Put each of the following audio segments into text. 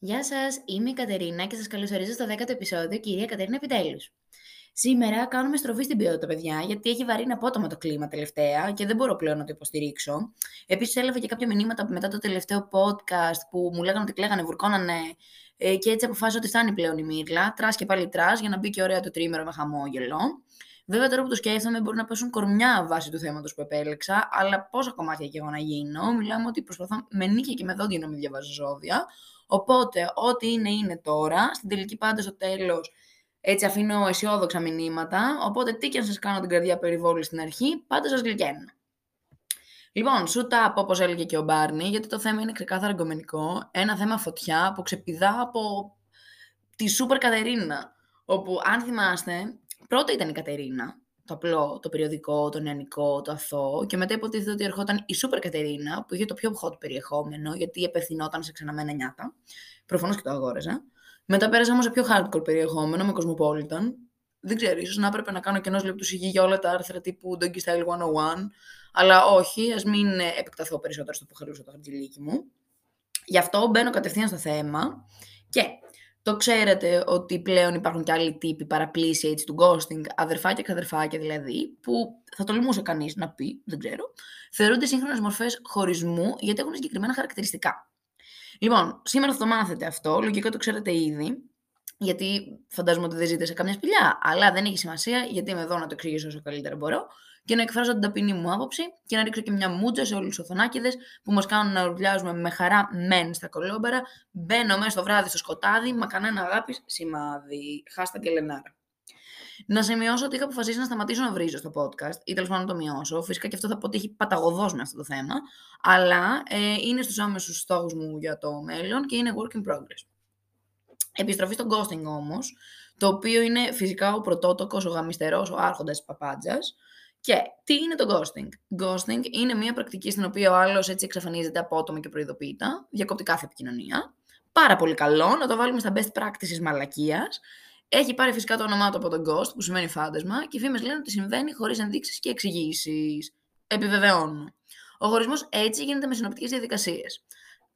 Γεια σας, είμαι η Κατερίνα και σας καλωσορίζω στο 10ο επεισόδιο Κυρία Κατερίνα Επιτέλους. Σήμερα κάνουμε στροφή στην ποιότητα, παιδιά, γιατί έχει βαρύνει απότομα το κλίμα τελευταία και δεν μπορώ πλέον να το υποστηρίξω. Επίσης, έλαβα και κάποια μηνύματα μετά το τελευταίο podcast που μου λέγανε ότι κλαίγανε, βουρκώνανε ε, και έτσι αποφάσισα ότι φτάνει πλέον η μίρλα. Trash και πάλι trash για να μπει και ωραία το τριήμερο με χαμόγελο. Βέβαια, τώρα που το σκέφτομαι, μπορεί να πέσουν κορμιά βάσει του θέματος που επέλεξα, αλλά πόσα κομμάτια και εγώ να γίνω. Μιλάμε ότι προσπαθώ με νύχια και με δόντια να μην διαβάζω ζώδια. Οπότε, ό,τι είναι, είναι τώρα. Στην τελική πάντα στο τέλος έτσι αφήνω αισιόδοξα μηνύματα. Οπότε, τι και αν σας κάνω την καρδιά περιβόλη στην αρχή, πάντα σας γλυκαίνω. Λοιπόν, shoot up, όπως έλεγε και ο Μπάρνι, γιατί το θέμα είναι ξεκάθαρα εγκομενικό. Ένα θέμα φωτιά που ξεπηδά από τη Σούπερ Κατερίνα. Όπου, αν θυμάστε, πρώτα ήταν η Κατερίνα, το απλό, το περιοδικό, το νεανικό, το αθώο, και μετά υποτίθεται ότι ερχόταν η Σούπερ Κατερίνα, που είχε το πιο hot περιεχόμενο, γιατί επευθυνόταν σε ξαναμένα νιάτα. Προφανώς και το αγόραζα. Μετά πέρασα όμως σε πιο hardcore περιεχόμενο, με Cosmopolitan. Δεν ξέρω, ίσως να έπρεπε να κάνω και ενό λεπτούς σιγή για όλα τα άρθρα τύπου Doggy Style 101, αλλά όχι, ας μην επεκταθώ περισσότερο στο που χαρούσα το χαρτζηλίκι μου. Γι' αυτό μπαίνω κατευθείαν στο θέμα και το ξέρετε ότι πλέον υπάρχουν και άλλοι τύποι παραπλήσια έτσι, του ghosting, αδερφάκια και αδερφάκια δηλαδή, που θα τολμούσε κανείς να πει, δεν ξέρω, θεωρούνται σύγχρονες μορφές χωρισμού γιατί έχουν συγκεκριμένα χαρακτηριστικά. Λοιπόν, σήμερα θα το μάθετε αυτό, λογικά το ξέρετε ήδη, γιατί φαντάζομαι ότι δεν ζείτε σε καμιά σπηλιά, αλλά δεν έχει σημασία γιατί είμαι εδώ να το εξηγήσω όσο καλύτερα μπορώ και να εκφράζω την ταπεινή μου άποψη και να ρίξω και μια μούτζα σε όλους τους οθονάκιδε που μας κάνουν να ουρλιάζουμε με χαρά μεν στα κολόμπερα. Μπαίνω μέσα στο βράδυ στο σκοτάδι, μα κανένα αγάπης σημάδι. Χάστα και λενάρα. Να σημειώσω ότι είχα αποφασίσει να σταματήσω να βρίζω στο podcast ή τέλος πάντων να το μειώσω. Φυσικά και αυτό θα πω ότι έχει παταγωδός με αυτό το θέμα. Αλλά ε, είναι στους άμεσους στόχους μου για το μέλλον και είναι work in progress. Επιστροφή στο ghosting όμως, το οποίο είναι φυσικά ο πρωτότοκος, ο γαμιστερός, ο άρχοντας της παπάντζα. Και τι είναι το ghosting; Ghosting είναι μια πρακτική στην οποία ο άλλος έτσι εξαφανίζεται απότομα και προειδοποιητά, διακόπτει κάθε επικοινωνία. Πάρα πολύ καλό, να το βάλουμε στα best practices μαλακίας. Έχει πάρει φυσικά το όνομά του από τον ghost, που σημαίνει φάντασμα, και οι φήμες λένε ότι συμβαίνει χωρίς ενδείξεις και εξηγήσεις. Επιβεβαιώνω. Ο χωρισμός έτσι γίνεται με συνοπτικές διαδικασίες.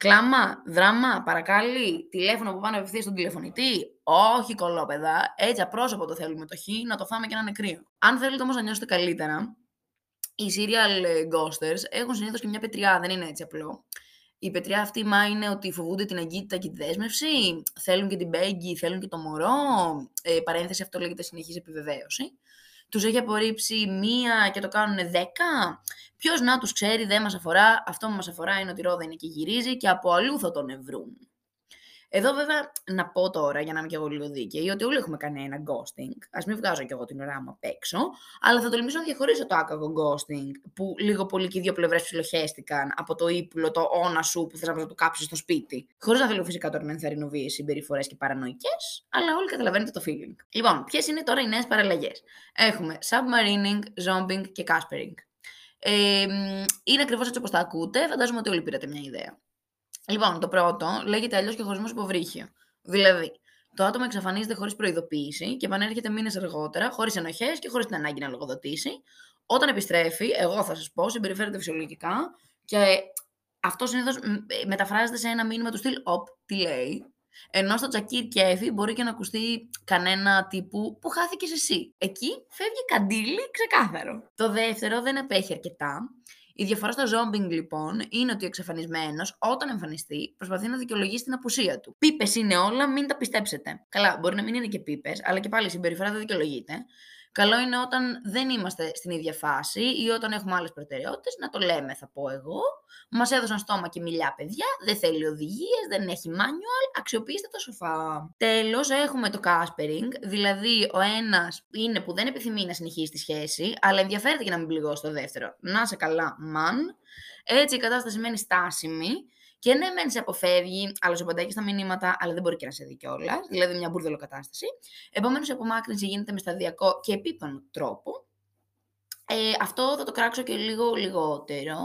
Κλάμα, δράμα, παρακάλι, τηλέφωνο που πάνε απευθείας στον τηλεφωνητή. Όχι κολόπεδα. Έτσι απρόσωπο το θέλουμε το χ, να το φάμε και να είναι κρύο. Αν θέλετε όμως να νιώσετε καλύτερα, οι serial ghosters έχουν συνήθως και μια πετριά, δεν είναι έτσι απλό. Η πετριά αυτή μα είναι ότι φοβούνται την αγκύτητα και τη δέσμευση, θέλουν και την μπέγκη, θέλουν και το μωρό. Ε, παρένθεση αυτό λέγεται συνεχής επιβεβαίωση τους έχει απορρίψει μία και το κάνουν δέκα. Ποιος να τους ξέρει, δεν μας αφορά. Αυτό που μας αφορά είναι ότι η Ρόδα είναι και γυρίζει και από αλλού θα τον ευρούν. Εδώ βέβαια να πω τώρα, για να είμαι και εγώ λίγο δίκαιη, ότι όλοι έχουμε κάνει ένα ghosting. Α μην βγάζω κι εγώ την ώρα μου απ' έξω, αλλά θα τολμήσω να διαχωρίσω το άκακο ghosting, που λίγο πολύ και οι δύο πλευρές ψιλοχέστηκαν από το ύπουλο, το όνα σου που θες να το κάψεις στο σπίτι. Χωρίς να θέλω φυσικά τώρα να ενθαρρύνω βίαιες συμπεριφορές και παρανοϊκές, αλλά όλοι καταλαβαίνετε το feeling. Λοιπόν, ποιες είναι τώρα οι νέες παραλλαγές; Έχουμε submarining, zombing και caspering. Ε, είναι ακριβώς έτσι όπως τα ακούτε, φαντάζομαι ότι όλοι πήρατε μια ιδέα. Λοιπόν, το πρώτο λέγεται αλλιώς και χωρισμό υποβρύχιο. Δηλαδή, το άτομο εξαφανίζεται χωρίς προειδοποίηση και επανέρχεται μήνες αργότερα, χωρίς ενοχές και χωρίς την ανάγκη να λογοδοτήσει. Όταν επιστρέφει, εγώ θα σας πω, συμπεριφέρεται φυσιολογικά και αυτό συνήθως μεταφράζεται σε ένα μήνυμα του στυλ Οπ, τι λέει. Ενώ στο Τζακίρ και Εφη μπορεί και να ακουστεί κανένα τύπου που χάθηκε εσύ. Εκεί φεύγει καντήλι ξεκάθαρο. Το δεύτερο δεν απέχει αρκετά η διαφορά στο zombing λοιπόν είναι ότι ο εξαφανισμένος, όταν εμφανιστεί, προσπαθεί να δικαιολογήσει την απουσία του. Πίπες είναι όλα, μην τα πιστέψετε. Καλά, μπορεί να μην είναι και πίπες, αλλά και πάλι η συμπεριφορά δεν δικαιολογείται. Καλό είναι όταν δεν είμαστε στην ίδια φάση ή όταν έχουμε άλλες προτεραιότητες να το λέμε, θα πω εγώ. Μας έδωσαν στόμα και μιλιά παιδιά, δεν θέλει οδηγίες, δεν έχει manual, αξιοποιήστε το σοφά. Τέλος, έχουμε το caspering, δηλαδή ο ένας είναι που δεν επιθυμεί να συνεχίσει τη σχέση, αλλά ενδιαφέρεται για να μην πληγώσει το δεύτερο. Να σε καλά, man. Έτσι η κατάσταση μένει στάσιμη και ναι, μεν σε αποφεύγει, αλλά σου απαντάει και στα μηνύματα, αλλά δεν μπορεί και να σε δει κιόλας. Δηλαδή μια μπουρδελο κατάσταση. Επομένως, η απομάκρυνση γίνεται με σταδιακό και επίπονο τρόπο. Ε, αυτό θα το κράξω και λίγο λιγότερο.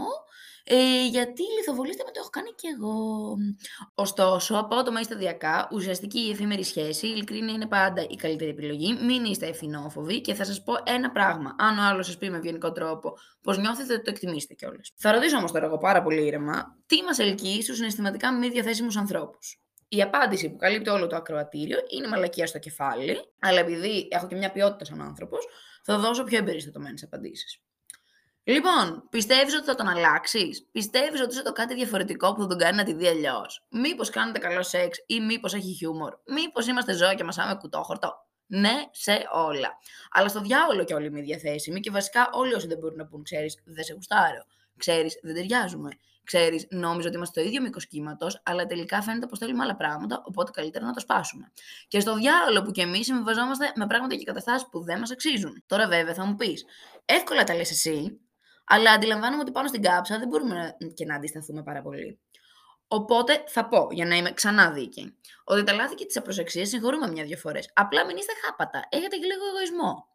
Ε, γιατί λιθοβολήστε με το έχω κάνει κι εγώ. Ωστόσο, απότομα ή σταδιακά, ουσιαστική η εφήμερη σχέση, η ειλικρίνεια είναι πάντα η καλύτερη επιλογή. Μην είστε ευθυνόφοβοι και θα σας πω ένα πράγμα. Αν ο άλλος σας πει με ευγενικό τρόπο πω νιώθετε, το εκτιμήσετε κιόλας. Θα ρωτήσω όμως τώρα εγώ πάρα πολύ ήρεμα, τι μας ελκύει στους συναισθηματικά μη διαθέσιμους ανθρώπους; Η απάντηση που καλύπτει όλο το ακροατήριο είναι η μαλακία στο κεφάλι, αλλά επειδή έχω και μια ποιότητα σαν άνθρωπος, θα δώσω πιο εμπεριστατωμένες απαντήσεις. Λοιπόν, πιστεύεις ότι θα τον αλλάξεις, πιστεύεις ότι είσαι το κάτι διαφορετικό που θα τον κάνει να τη δει αλλιώς; Μήπως κάνετε καλό σεξ ή μήπως έχει χιούμορ; Μήπως είμαστε ζώα και μασάμε κουτόχορτο; Ναι, σε όλα. Αλλά στο διάβολο και όλοι είμαι διαθέσιμοι και βασικά όλοι όσοι δεν μπορούν να πούν, ξέρεις, δεν σε γουστάρω. Ξέρεις, δεν ταιριάζουμε. Ξέρεις, νόμιζα ότι είμαστε στο ίδιο μήκος κύματος, αλλά τελικά φαίνεται πως θέλουμε άλλα πράγματα, οπότε καλύτερα να το σπάσουμε. Και στο διάλογο που κι εμείς συμβιβαζόμαστε με πράγματα και καταστάσεις που δεν μας αξίζουν. Τώρα, βέβαια, θα μου πεις, εύκολα τα λες εσύ, αλλά αντιλαμβάνομαι ότι πάνω στην κάψα δεν μπορούμε και να αντισταθούμε πάρα πολύ. Οπότε θα πω, για να είμαι ξανά δίκαιη, ότι τα λάθη και τις απροσεξίες συγχωρούμε μια-δυο φορές. Απλά μην είστε χάπατα. Έχετε και λίγο εγωισμό.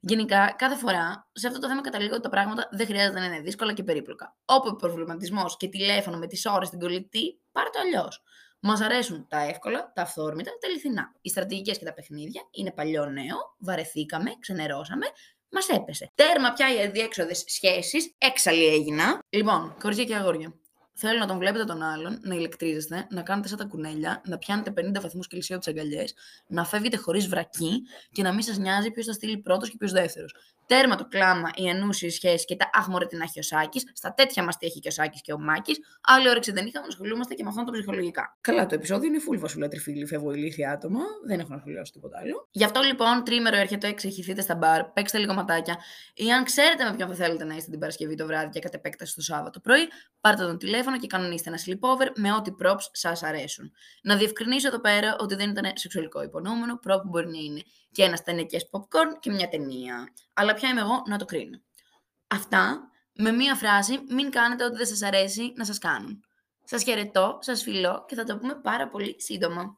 Γενικά, κάθε φορά σε αυτό το θέμα καταλήγω ότι τα πράγματα δεν χρειάζεται να είναι δύσκολα και περίπλοκα. Όπου προβληματισμός και τηλέφωνο με τις ώρες στην κολλητή, πάρε το αλλιώς. Μας αρέσουν τα εύκολα, τα αυθόρμητα, τα αληθινά. Οι στρατηγικές και τα παιχνίδια είναι παλιό νέο, βαρεθήκαμε, ξενερώσαμε, μας έπεσε. Τέρμα πια οι αδιέξοδες σχέσεις, έξαλλη έγινα. Λοιπόν, κορίτσια και αγόρια, Θέλω να τον βλέπετε τον άλλον, να ηλεκτρίζεστε, να κάνετε σαν τα κουνέλια, να πιάνετε 50 βαθμούς Κελσίου τις αγκαλιές, να φεύγετε χωρίς βρακή και να μην σας νοιάζει ποιος θα στείλει πρώτος και ποιος δεύτερος. Τέρμα το κλάμα, οι ανούσιε σχέσεις και τα άχμορε την έχει ο Σάκης. Στα τέτοια μας τι έχει και ο Σάκης και ο Μάκης. Άλλη όρεξη δεν είχαμε να ασχολούμαστε και με αυτόν το ψυχολογικά. Καλά, το επεισόδιο είναι full βασουλά τριφίλη, φεύγω ηλίθια άτομα. Δεν έχω να σχολιάσω τίποτα άλλο. Γι' αυτό λοιπόν τρίμερο έρχεται, εξεχηθείτε στα μπαρ, παίξτε λίγο ματάκια. Ή αν ξέρετε με ποιον θα θέλετε να είστε την Παρασκευή το βράδυ και κατ' επέκταση το Σάββατο πρωί, πάρτε τον τηλέφωνο και κανονίστε ένα sleepover με ό,τι props σας αρέσουν. Να διευκρινίσω εδώ πέρα ότι δεν ήταν σεξουαλικό υπονοούμενο, prop μπορεί να είναι και ένα ταινεκέ popcorn και μια ταινία. Αλλά ποια είμαι εγώ να το κρίνω. Αυτά με μία φράση, μην κάνετε ό,τι δεν σας αρέσει να σας κάνουν. Σας χαιρετώ, σας φιλώ και θα το πούμε πάρα πολύ σύντομα.